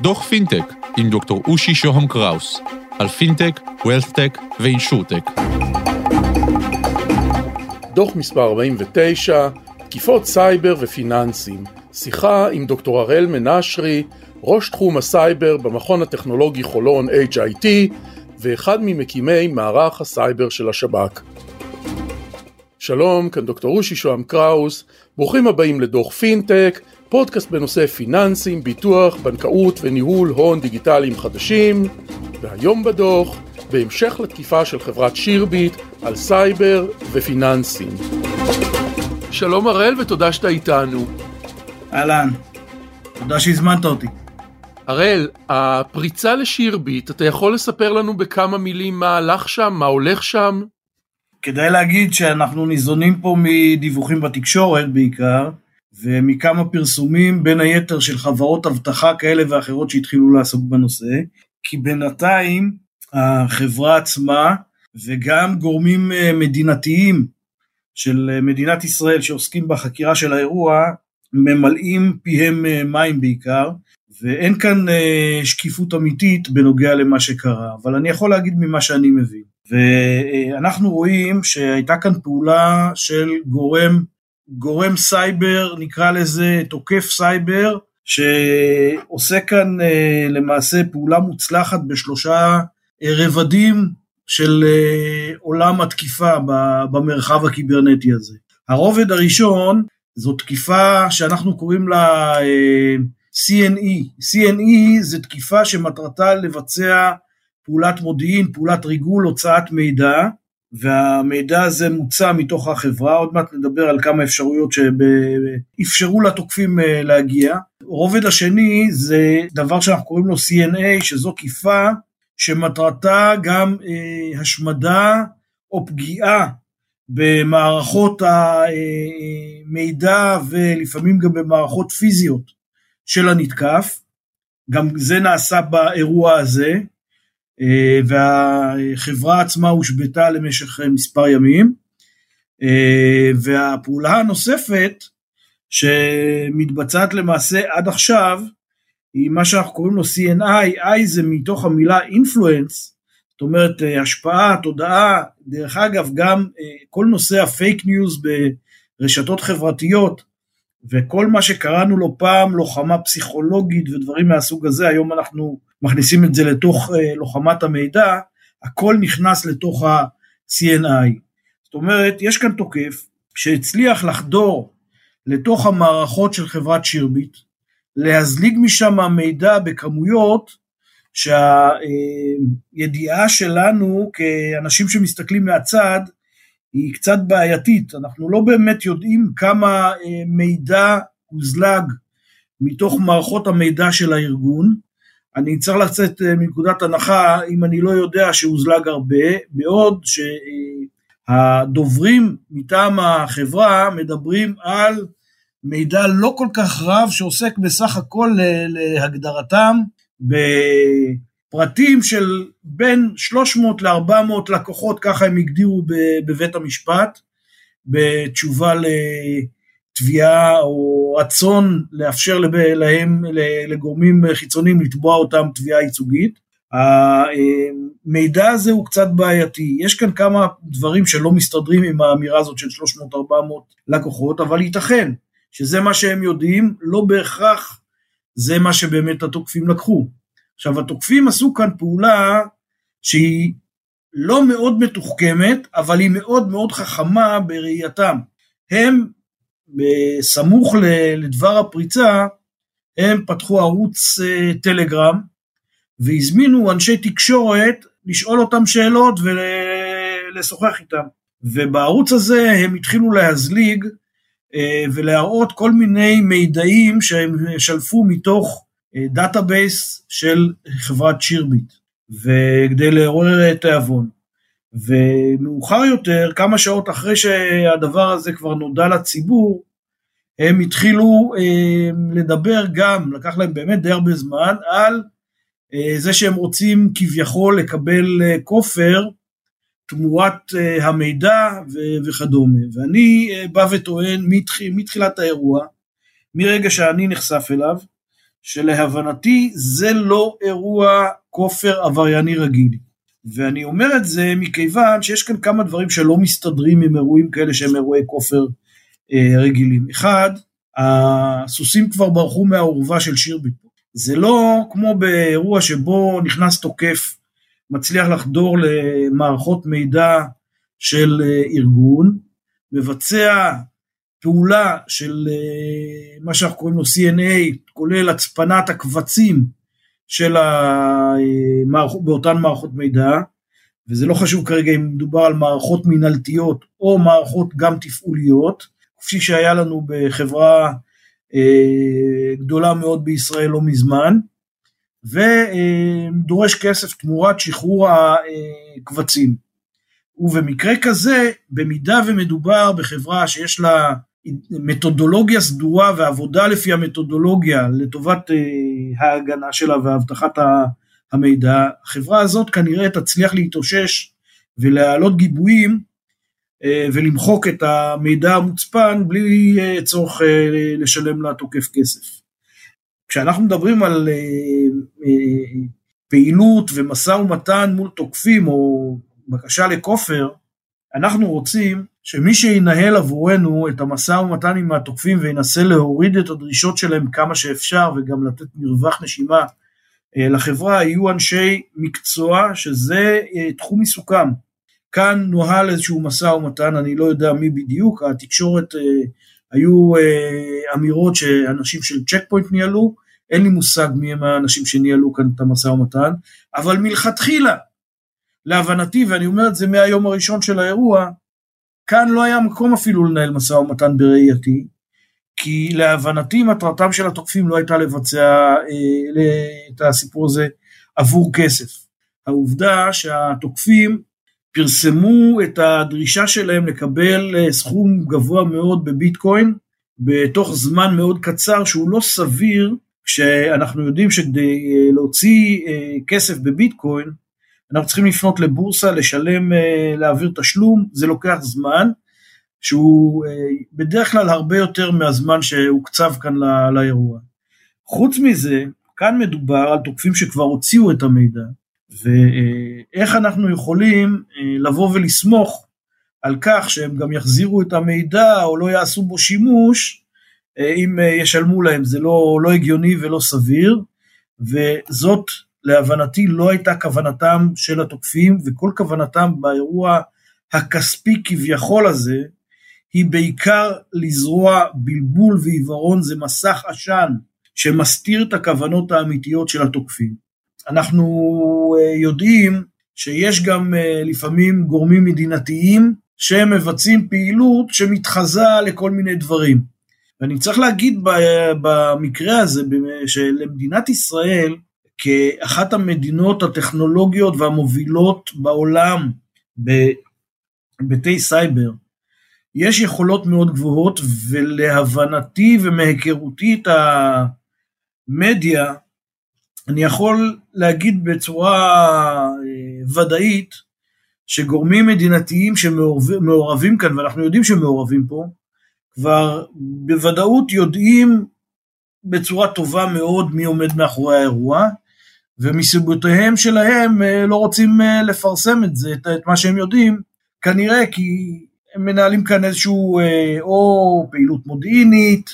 דוח פינטק עם דוקטור אושי שוהם קראוס על פינטק, wealthtech ו insurtech. דוח מספר 49, תקיפות סייבר ופיננסים, שיחה עם דוקטור הראל מנשרי, ראש תחום הסייבר במכון הטכנולוגי חולון HIT ואחד ממקימי מערך הסייבר של השב"כ. שלום, כאן דוקטור אושי שוהם קראוס, ברוכים הבאים לדוח פינטק, פודקאסט בנושא פיננסים, ביטוח, בנקאות וניהול הון דיגיטליים חדשים, והיום בדוח, בהמשך לתקיפה של חברת שירביט על סייבר ופיננסים. שלום הראל ותודה שאתה איתנו. אהלן, תודה שהזמנת אותי. הראל, הפריצה לשירביט, אתה יכול לספר לנו בכמה מילים מה הלך שם, מה הולך שם? כדאי להגיד שאנחנו ניזונים פה מדיווחים בתקשורת בעיקר, ומכמה פרסומים בין היתר של חברות אבטחה כאלה ואחרות שהתחילו לעסוק בנושא, כי בינתיים החברה עצמה וגם גורמים אה, מדינתיים של אה, מדינת ישראל שעוסקים בחקירה של האירוע ממלאים פיהם אה, מים בעיקר, ואין כאן שקיפות אמיתית בנוגע למה שקרה, אבל אני יכול להגיד ממה שאני מבין. ואנחנו רואים שהייתה כאן פעולה של גורם גורם סייבר, נקרא לזה תוקף סייבר, שעושה כאן אה, למעשה פעולה מוצלחת בשלושה אה, רבדים של אה, עולם התקיפה במרחב הקיברנטי הזה. הרובד הראשון זו תקיפה שאנחנו קוראים לה CNE. CNE זה תקיפה שמטרתה לבצע פעולת מודיעין, פעולת ריגול, הוצאת מידע, והמידע הזה מוצא מתוך החברה, עוד מעט נדבר על כמה אפשרויות שאפשרו לתוקפים אה, להגיע. הרובד השני זה דבר שאנחנו קוראים לו CNA, שזו תקיפה שמטרתה גם אה, השמדה או פגיעה במערכות המידע אה, ולפעמים גם במערכות פיזיות של הנתקף. גם זה נעשה באירוע הזה. אה, והחברה עצמה הושבתה למשך אה, מספר ימים. אה, והפעולה הנוספת שמתבצעת למעשה עד עכשיו היא מה שאנחנו קוראים לו CNI, I זה מתוך המילה influence, זאת אומרת השפעה, תודעה, דרך אגב גם כל נושא הפייק ניוז ברשתות חברתיות וכל מה שקראנו לו פעם לוחמה פסיכולוגית ודברים מהסוג הזה, היום אנחנו מכניסים את זה לתוך uh, לוחמת המידע, הכל נכנס לתוך ה-CNI. זאת אומרת, יש כאן תוקף שהצליח לחדור לתוך המערכות של חברת שירביט, להזליג משם מידע בכמויות שהידיעה שלנו כאנשים שמסתכלים מהצד היא קצת בעייתית, אנחנו לא באמת יודעים כמה אה, מידע הוזלג מתוך מערכות המידע של הארגון, אני צריך לצאת אה, מנקודת הנחה אם אני לא יודע שהוזלג הרבה, בעוד שהדוברים מטעם החברה מדברים על מידע לא כל כך רב שעוסק בסך הכל להגדרתם בפרטים של בין 300 ל-400 לקוחות, ככה הם הגדירו בבית המשפט, בתשובה תביעה או רצון לאפשר להם, לגורמים חיצוניים לתבוע אותם תביעה ייצוגית. המידע הזה הוא קצת בעייתי, יש כאן כמה דברים שלא מסתדרים עם האמירה הזאת של 300-400 לקוחות, אבל ייתכן שזה מה שהם יודעים, לא בהכרח זה מה שבאמת התוקפים לקחו. עכשיו התוקפים עשו כאן פעולה שהיא לא מאוד מתוחכמת, אבל היא מאוד מאוד חכמה בראייתם. הם בסמוך לדבר הפריצה, הם פתחו ערוץ אה, טלגרם והזמינו אנשי תקשורת לשאול אותם שאלות ולשוחח איתם. ובערוץ הזה הם התחילו להזליג אה, ולהראות כל מיני מידעים שהם שלפו מתוך database אה, של חברת שירביט, וכדי לעורר תיאבון. ומאוחר יותר, כמה שעות אחרי שהדבר הזה כבר נודע לציבור, הם התחילו אה, לדבר גם, לקח להם באמת די הרבה זמן, על אה, זה שהם רוצים כביכול לקבל אה, כופר תמורת אה, המידע ו- וכדומה. ואני אה, בא וטוען מתח, מתחילת האירוע, מרגע שאני נחשף אליו, שלהבנתי זה לא אירוע כופר עברייני רגיל. ואני אומר את זה מכיוון שיש כאן כמה דברים שלא מסתדרים עם אירועים כאלה שהם אירועי כופר אה, רגילים. אחד, הסוסים כבר ברחו מהאורווה של שירביט. זה לא כמו באירוע שבו נכנס תוקף, מצליח לחדור למערכות מידע של אה, ארגון, מבצע פעולה של אה, מה שאנחנו קוראים לו CNA, כולל הצפנת הקבצים של המערכות, באותן מערכות מידע, וזה לא חשוב כרגע אם מדובר על מערכות מינהלתיות או מערכות גם תפעוליות, כפי שהיה לנו בחברה אה, גדולה מאוד בישראל לא מזמן, ודורש כסף תמורת שחרור הקבצים. ובמקרה כזה, במידה ומדובר בחברה שיש לה מתודולוגיה סדורה ועבודה לפי המתודולוגיה לטובת uh, ההגנה שלה ואבטחת המידע, החברה הזאת כנראה תצליח להתאושש ולהעלות גיבויים uh, ולמחוק את המידע המוצפן בלי uh, צורך uh, לשלם לתוקף כסף. כשאנחנו מדברים על uh, uh, פעילות ומשא ומתן מול תוקפים או בקשה לכופר, אנחנו רוצים שמי שינהל עבורנו את המשא ומתן עם התוקפים וינסה להוריד את הדרישות שלהם כמה שאפשר וגם לתת מרווח נשימה אה, לחברה, יהיו אנשי מקצוע שזה אה, תחום עיסוקם. כאן נוהל איזשהו משא ומתן, אני לא יודע מי בדיוק, התקשורת אה, היו אמירות שאנשים של צ'ק פוינט ניהלו, אין לי מושג מי הם האנשים שניהלו כאן את המשא ומתן, אבל מלכתחילה, להבנתי, ואני אומר את זה מהיום הראשון של האירוע, כאן לא היה מקום אפילו לנהל משא ומתן בראייתי, כי להבנתי מטרתם של התוקפים לא הייתה לבצע אה, את הסיפור הזה עבור כסף. העובדה שהתוקפים פרסמו את הדרישה שלהם לקבל אה, סכום גבוה מאוד בביטקוין בתוך זמן מאוד קצר שהוא לא סביר כשאנחנו יודעים שכדי אה, להוציא אה, כסף בביטקוין אנחנו צריכים לפנות לבורסה, לשלם, אה, להעביר תשלום, זה לוקח זמן, שהוא אה, בדרך כלל הרבה יותר מהזמן שהוקצב כאן לא, לאירוע. חוץ מזה, כאן מדובר על תוקפים שכבר הוציאו את המידע, ואיך אנחנו יכולים אה, לבוא ולסמוך על כך שהם גם יחזירו את המידע או לא יעשו בו שימוש, אם ישלמו להם, זה לא, לא הגיוני ולא סביר, וזאת להבנתי לא הייתה כוונתם של התוקפים, וכל כוונתם באירוע הכספי כביכול הזה, היא בעיקר לזרוע בלבול ועיוורון, זה מסך עשן שמסתיר את הכוונות האמיתיות של התוקפים. אנחנו אה, יודעים שיש גם אה, לפעמים גורמים מדינתיים שהם מבצעים פעילות שמתחזה לכל מיני דברים. ואני צריך להגיד במקרה הזה שלמדינת ישראל כאחת המדינות הטכנולוגיות והמובילות בעולם בהיבטי סייבר. יש יכולות מאוד גבוהות ולהבנתי ומהיכרותי את המדיה, אני יכול להגיד בצורה אה, ודאית שגורמים מדינתיים שמעורבים כאן, ואנחנו יודעים שמעורבים פה, כבר בוודאות יודעים בצורה טובה מאוד מי עומד מאחורי האירוע, ומסיבותיהם שלהם אה, לא רוצים אה, לפרסם את זה, את מה שהם יודעים, כנראה כי הם מנהלים כאן איזשהו אה, או פעילות מודיעינית,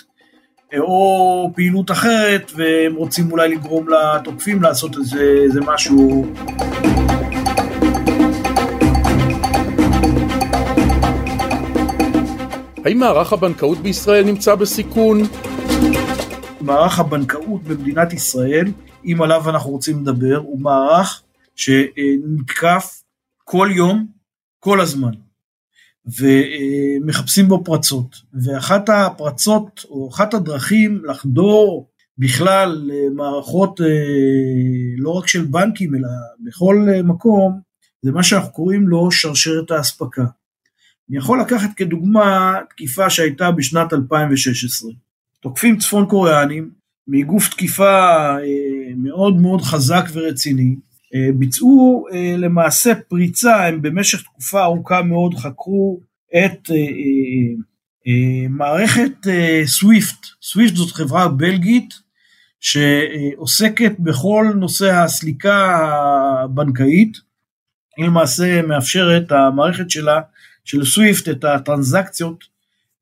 או פעילות אחרת, והם רוצים אולי לגרום לתוקפים לעשות איזה, איזה משהו. האם מערך הבנקאות בישראל נמצא בסיכון? מערך הבנקאות במדינת ישראל אם עליו אנחנו רוצים לדבר, הוא מערך שנתקף כל יום, כל הזמן, ומחפשים בו פרצות. ואחת הפרצות, או אחת הדרכים לחדור בכלל למערכות אה, לא רק של בנקים, אלא בכל מקום, זה מה שאנחנו קוראים לו שרשרת האספקה. אני יכול לקחת כדוגמה תקיפה שהייתה בשנת 2016. תוקפים צפון קוריאנים מגוף תקיפה אה, מאוד מאוד חזק ורציני, אה, ביצעו אה, למעשה פריצה, הם במשך תקופה ארוכה מאוד חקרו את מערכת סוויפט, סוויפט זאת חברה בלגית שעוסקת בכל נושא הסליקה הבנקאית, היא למעשה מאפשרת, המערכת שלה, של סוויפט, את הטרנזקציות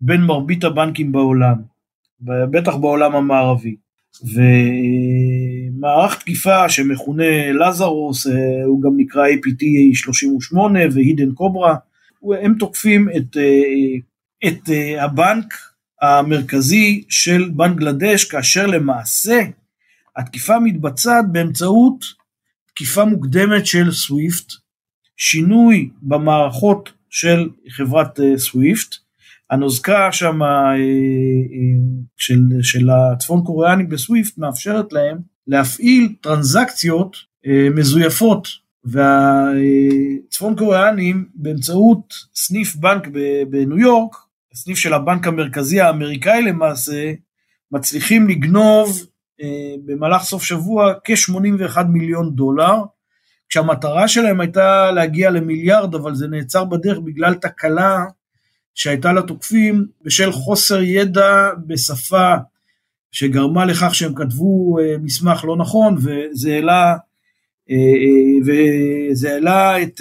בין מרבית הבנקים בעולם, בטח בעולם המערבי. ומערך תקיפה שמכונה לזרוס, אה, הוא גם נקרא APT 38 והידן קוברה, הם תוקפים את, אה, את אה, הבנק המרכזי של בנגלדש, כאשר למעשה התקיפה מתבצעת באמצעות תקיפה מוקדמת של סוויפט, שינוי במערכות של חברת סוויפט, הנוזקה שם של, של הצפון קוריאנים בסוויפט מאפשרת להם להפעיל טרנזקציות מזויפות. והצפון קוריאנים באמצעות סניף בנק בניו יורק הסניף של הבנק המרכזי האמריקאי למעשה, מצליחים לגנוב אה, במהלך סוף שבוע כ-81 מיליון דולר, כשהמטרה שלהם הייתה להגיע למיליארד, אבל זה נעצר בדרך בגלל תקלה שהייתה לתוקפים בשל חוסר ידע בשפה שגרמה לכך שהם כתבו אה, מסמך לא נכון, וזה העלה, אה, אה, וזה העלה את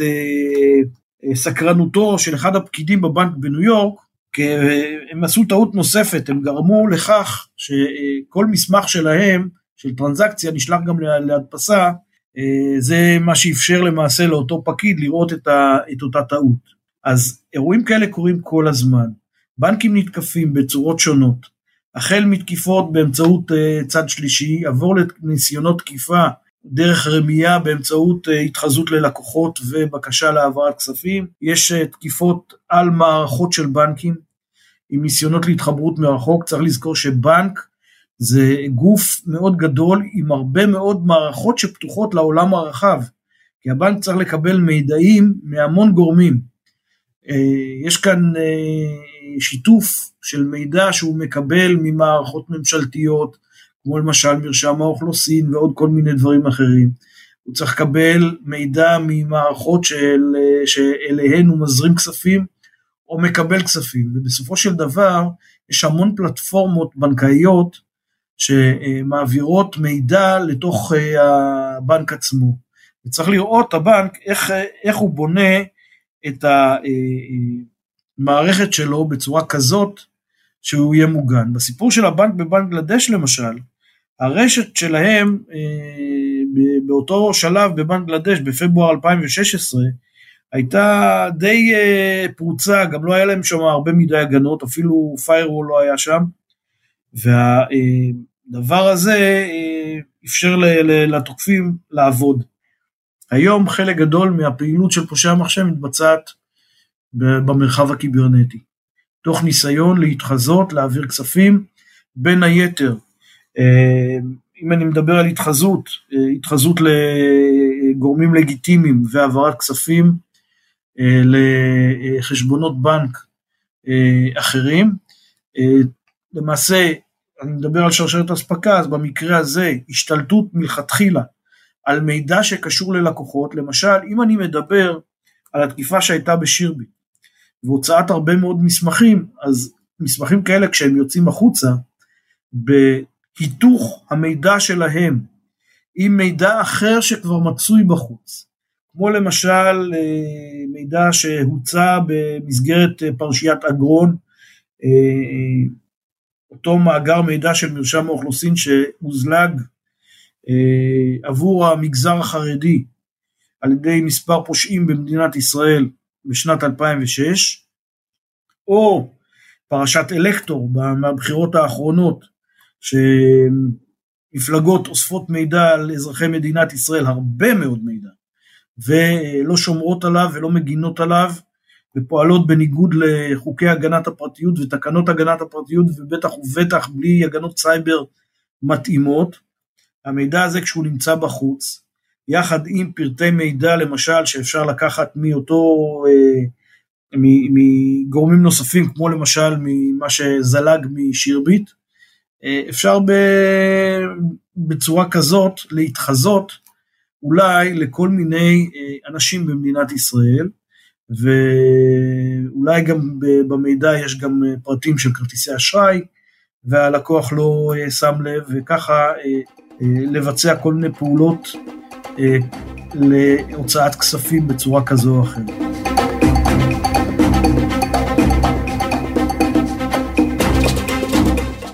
סקרנותו של אחד הפקידים בבנק בניו יורק, הם עשו טעות נוספת, הם גרמו לכך שכל מסמך שלהם, של טרנזקציה, נשלח גם להדפסה, זה מה שאפשר למעשה לאותו פקיד לראות את, את אותה טעות. אז אירועים כאלה קורים כל הזמן. בנקים נתקפים בצורות שונות, החל מתקיפות באמצעות צד שלישי, עבור לניסיונות תקיפה דרך רמייה באמצעות אה, התחזות ללקוחות ובקשה להעברת כספים. יש אה, תקיפות על מערכות של בנקים עם ניסיונות להתחברות מרחוק. צריך לזכור שבנק זה גוף מאוד גדול עם הרבה מאוד מערכות שפתוחות לעולם הרחב. כי הבנק צריך לקבל מידעים מהמון גורמים. אה, יש כאן שיתוף של מידע שהוא מקבל ממערכות ממשלתיות, כמו למשל מרשם האוכלוסין ועוד כל מיני דברים אחרים. הוא צריך לקבל מידע ממערכות של, שאליהן הוא מזרים כספים או מקבל כספים, ובסופו של דבר יש המון פלטפורמות בנקאיות שמעבירות מידע לתוך אה, הבנק עצמו. וצריך לראות הבנק איך, איך הוא בונה את המערכת אה, שלו בצורה כזאת שהוא יהיה מוגן. בסיפור של הבנק בבנגלדש למשל, הרשת שלהם אה, באותו שלב בבנגלדש בפברואר 2016 הייתה די אה, פרוצה, גם לא היה להם שם הרבה מדי הגנות, אפילו firewall לא היה שם, והדבר הזה אה, אפשר לתוקפים לעבוד. היום חלק גדול מהפעילות של פושעי המחשב מתבצעת במרחב הקיברנטי, תוך ניסיון להתחזות, להעביר כספים, בין היתר אה, אם אני מדבר על התחזות, אה, התחזות לגורמים לגיטימיים והעברת כספים אה, לחשבונות בנק אחרים. למעשה, אני מדבר על שרשרת אספקה, אז במקרה הזה השתלטות מלכתחילה על מידע שקשור ללקוחות, למשל אם אני מדבר על התקיפה שהייתה בשירבי והוצאת הרבה מאוד מסמכים, אז מסמכים כאלה כשהם יוצאים החוצה, היתוך המידע שלהם עם מידע אחר שכבר מצוי בחוץ, כמו למשל אה, מידע שהוצע במסגרת אה, פרשיית אגרון, אה, אותו מאגר מידע של מרשם האוכלוסין שהוזלג עבור המגזר החרדי על ידי מספר פושעים במדינת ישראל בשנת 2006, או פרשת אלקטור מהבחירות האחרונות שמפלגות אוספות מידע על אזרחי מדינת ישראל, הרבה מאוד מידע, ולא שומרות עליו ולא מגינות עליו, ופועלות בניגוד לחוקי הגנת הפרטיות ותקנות הגנת הפרטיות, ובטח ובטח בלי הגנות סייבר מתאימות. המידע הזה כשהוא נמצא בחוץ, יחד עם פרטי מידע למשל שאפשר לקחת מאותו, אה, מגורמים נוספים כמו למשל ממה שזלג משירביט, אה, אפשר. בצורה כזאת להתחזות אולי לכל מיני אה, אנשים במדינת ישראל, ואולי גם במידע יש גם פרטים של כרטיסי אשראי, והלקוח לא שם לב, וככה לבצע כל מיני פעולות להוצאת כספים בצורה כזו או אחרת.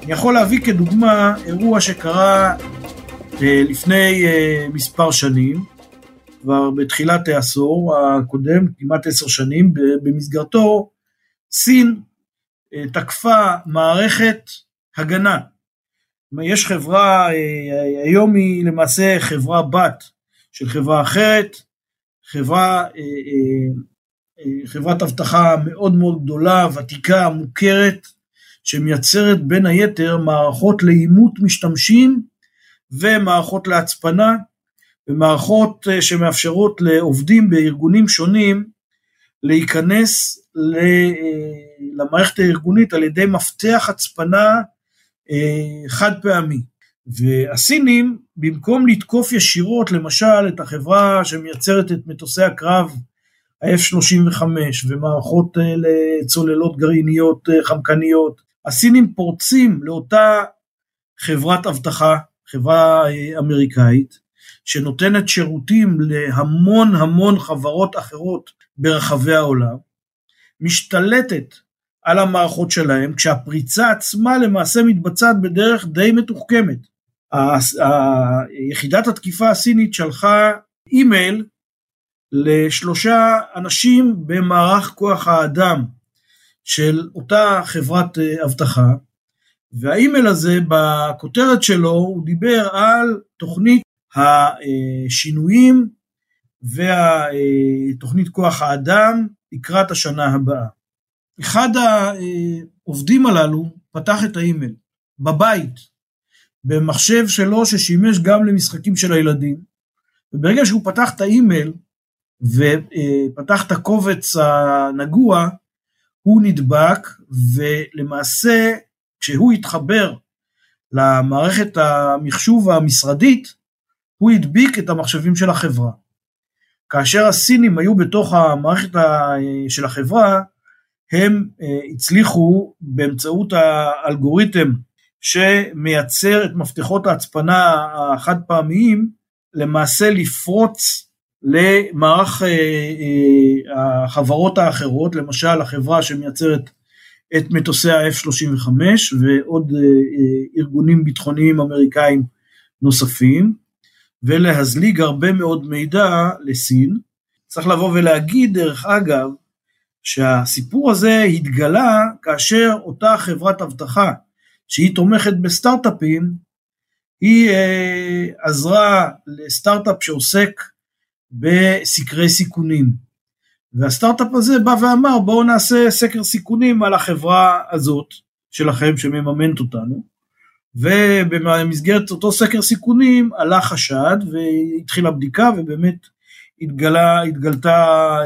אני יכול להביא כדוגמה אירוע שקרה אה, לפני אה, מספר שנים, כבר בתחילת העשור הקודם, כמעט עשר שנים, במסגרתו סין אה, תקפה מערכת הגנה. יש חברה, היום היא למעשה חברה בת של חברה אחרת, חברה, חברת אבטחה מאוד מאוד גדולה, ותיקה, מוכרת, שמייצרת בין היתר מערכות לאימות משתמשים ומערכות להצפנה ומערכות אה, שמאפשרות לעובדים בארגונים שונים להיכנס אה, למערכת הארגונית על ידי מפתח הצפנה אה, חד פעמי. והסינים, במקום לתקוף ישירות למשל את החברה שמייצרת את מטוסי הקרב ה-F-35 ומערכות לצוללות גרעיניות חמקניות הסינים פורצים לאותה חברת אבטחה, חברה אה, אמריקאית, שנותנת שירותים להמון המון חברות אחרות ברחבי העולם, משתלטת על המערכות שלהם, כשהפריצה עצמה למעשה מתבצעת בדרך די מתוחכמת. יחידת התקיפה הסינית שלחה אימייל לשלושה אנשים במערך כוח האדם של אותה חברת אה, אבטחה, והאימייל הזה בכותרת שלו הוא דיבר על תוכנית השינויים והתוכנית כוח האדם לקראת השנה הבאה. אחד העובדים הללו פתח את האימייל בבית, במחשב שלו ששימש גם למשחקים של הילדים, וברגע שהוא פתח את האימייל ופתח את הקובץ הנגוע, הוא נדבק, ולמעשה כשהוא התחבר למערכת המחשוב המשרדית, הוא הדביק את המחשבים של החברה. כאשר הסינים היו בתוך המערכת של החברה, הם אה, הצליחו באמצעות האלגוריתם שמייצר את מפתחות ההצפנה החד פעמיים, למעשה לפרוץ למערך אה, אה, החברות האחרות, למשל החברה שמייצרת את מטוסי ה-F-35 ועוד ארגונים ביטחוניים אמריקאים נוספים, ולהזליג הרבה מאוד מידע לסין. צריך לבוא ולהגיד, דרך אגב, שהסיפור הזה התגלה כאשר אותה חברת אבטחה, שהיא תומכת בסטארט-אפים, היא אה, עזרה לסטארט-אפ שעוסק בסקרי סיכונים. והסטארט-אפ הזה בא ואמר בואו נעשה סקר סיכונים על החברה הזאת שלכם שמממנת אותנו ובמסגרת אותו סקר סיכונים עלה חשד והתחילה בדיקה ובאמת התגלה, התגלתה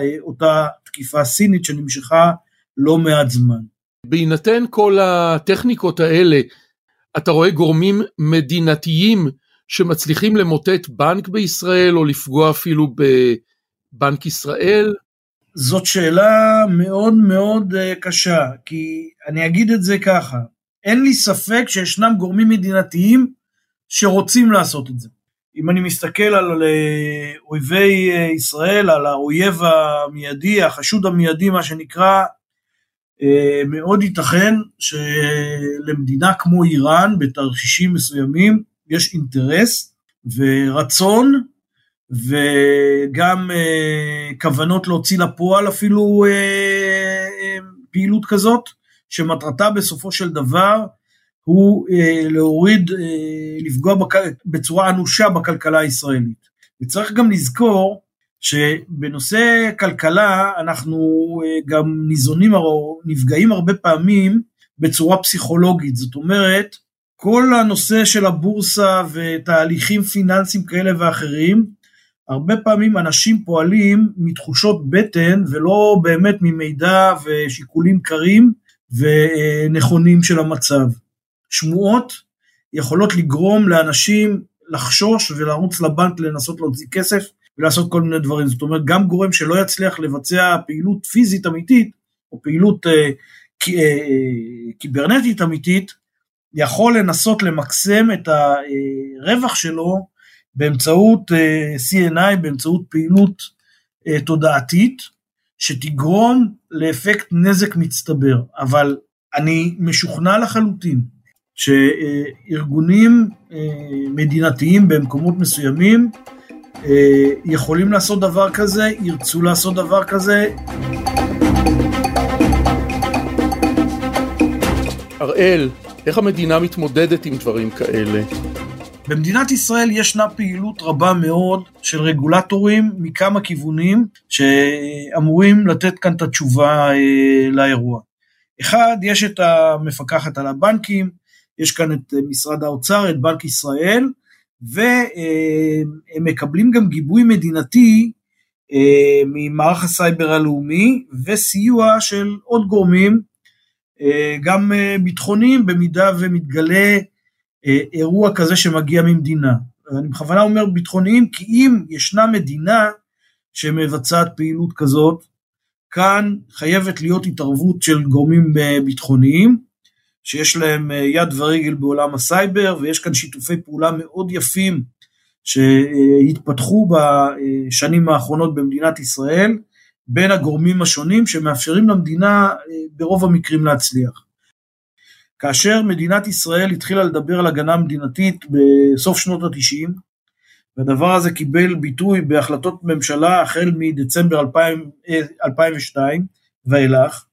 אה, אותה תקיפה סינית שנמשכה לא מעט זמן. בהינתן כל הטכניקות האלה אתה רואה גורמים מדינתיים שמצליחים למוטט בנק בישראל או לפגוע אפילו בבנק ישראל? זאת שאלה מאוד מאוד אה, קשה, כי אני אגיד את זה ככה, אין לי ספק שישנם גורמים מדינתיים שרוצים לעשות את זה. אם אני מסתכל על אה, אויבי אה, ישראל, על האויב המיידי, החשוד המיידי מה שנקרא, מאוד ייתכן שלמדינה כמו איראן בתרחישים מסוימים יש אינטרס ורצון וגם אה, כוונות להוציא לפועל אפילו אה, אה, פעילות כזאת, שמטרתה בסופו של דבר הוא אה, להוריד, אה, לפגוע בק... בצורה אנושה בכלכלה הישראלית. וצריך גם לזכור שבנושא כלכלה אנחנו אה, גם ניזונים נפגעים הרבה פעמים בצורה פסיכולוגית, זאת אומרת, כל הנושא של הבורסה ותהליכים פיננסיים כאלה ואחרים, הרבה פעמים אנשים פועלים מתחושות בטן ולא באמת ממידע ושיקולים קרים ונכונים של המצב. שמועות יכולות לגרום לאנשים לחשוש ולרוץ לבנק לנסות להוציא כסף ולעשות כל מיני דברים. זאת אומרת, גם גורם שלא יצליח לבצע פעילות פיזית אמיתית, או פעילות אה, אה, קיברנטית אמיתית, יכול לנסות למקסם את הרווח שלו באמצעות אה, CNI, באמצעות פעילות אה, תודעתית, שתגרום לאפקט נזק מצטבר. אבל אני משוכנע לחלוטין שארגונים אה, מדינתיים במקומות מסוימים יכולים לעשות דבר כזה, ירצו לעשות דבר כזה. אראל, איך המדינה מתמודדת עם דברים כאלה? במדינת ישראל ישנה פעילות רבה מאוד של רגולטורים מכמה כיוונים שאמורים לתת כאן את התשובה אה, לאירוע. אחד, יש את המפקחת על הבנקים, יש כאן את משרד האוצר, את בנק ישראל, והם מקבלים גם גיבוי מדינתי אה, ממערך הסייבר הלאומי וסיוע של עוד גורמים, אה, גם ביטחוניים, במידה ומתגלה אה, אירוע כזה שמגיע ממדינה. אני בכוונה אומר ביטחוניים, כי אם ישנה מדינה שמבצעת פעילות כזאת, כאן חייבת להיות התערבות של גורמים אה, ביטחוניים, שיש להם אה, יד ורגל בעולם הסייבר, ויש כאן שיתופי פעולה מאוד יפים שהתפתחו בשנים האחרונות במדינת ישראל, בין הגורמים השונים שמאפשרים למדינה ברוב המקרים להצליח. כאשר מדינת ישראל התחילה לדבר על הגנה מדינתית בסוף שנות התשעים, והדבר הזה קיבל ביטוי בהחלטות ממשלה החל מדצמבר 2002 ואילך,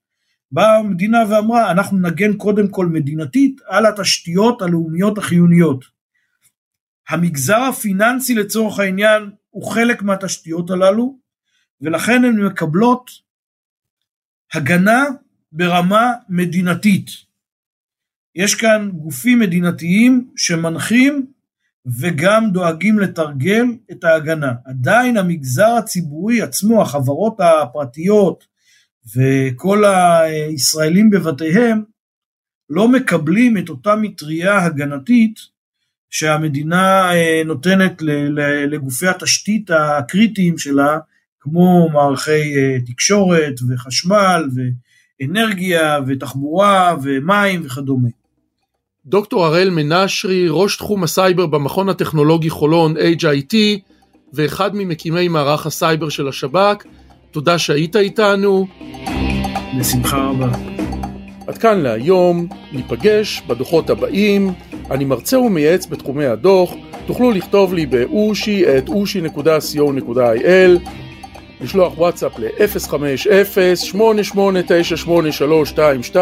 באה המדינה ואמרה אנחנו נגן קודם כל מדינתית על התשתיות הלאומיות החיוניות. המגזר הפיננסי לצורך העניין הוא חלק מהתשתיות הללו ולכן הן מקבלות הגנה ברמה מדינתית. יש כאן גופים מדינתיים שמנחים וגם דואגים לתרגל את ההגנה. עדיין המגזר הציבורי עצמו, החברות הפרטיות וכל הישראלים בבתיהם, לא מקבלים את אותה מטריה הגנתית שהמדינה אה, נותנת לגופי התשתית הקריטיים שלה, כמו מערכי אה, תקשורת וחשמל ואנרגיה ותחבורה ומים וכדומה. דוקטור הראל מנשרי, ראש תחום הסייבר במכון הטכנולוגי חולון HIT ואחד ממקימי מערך הסייבר של השב"כ, תודה שהיית איתנו. בשמחה רבה. עד כאן להיום, ניפגש בדוחות הבאים. אני מרצה ומייעץ בתחומי הדוח, תוכלו לכתוב לי באושי at אושי.co.il לשלוח וואטסאפ ל-050-8898322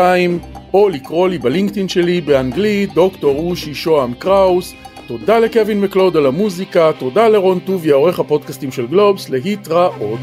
או לקרוא לי בלינקדאין שלי באנגלית דוקטור אושי שוהם קראוס תודה לקווין מקלוד על המוזיקה, תודה לרון טוביה עורך הפודקאסטים של גלובס, להתראות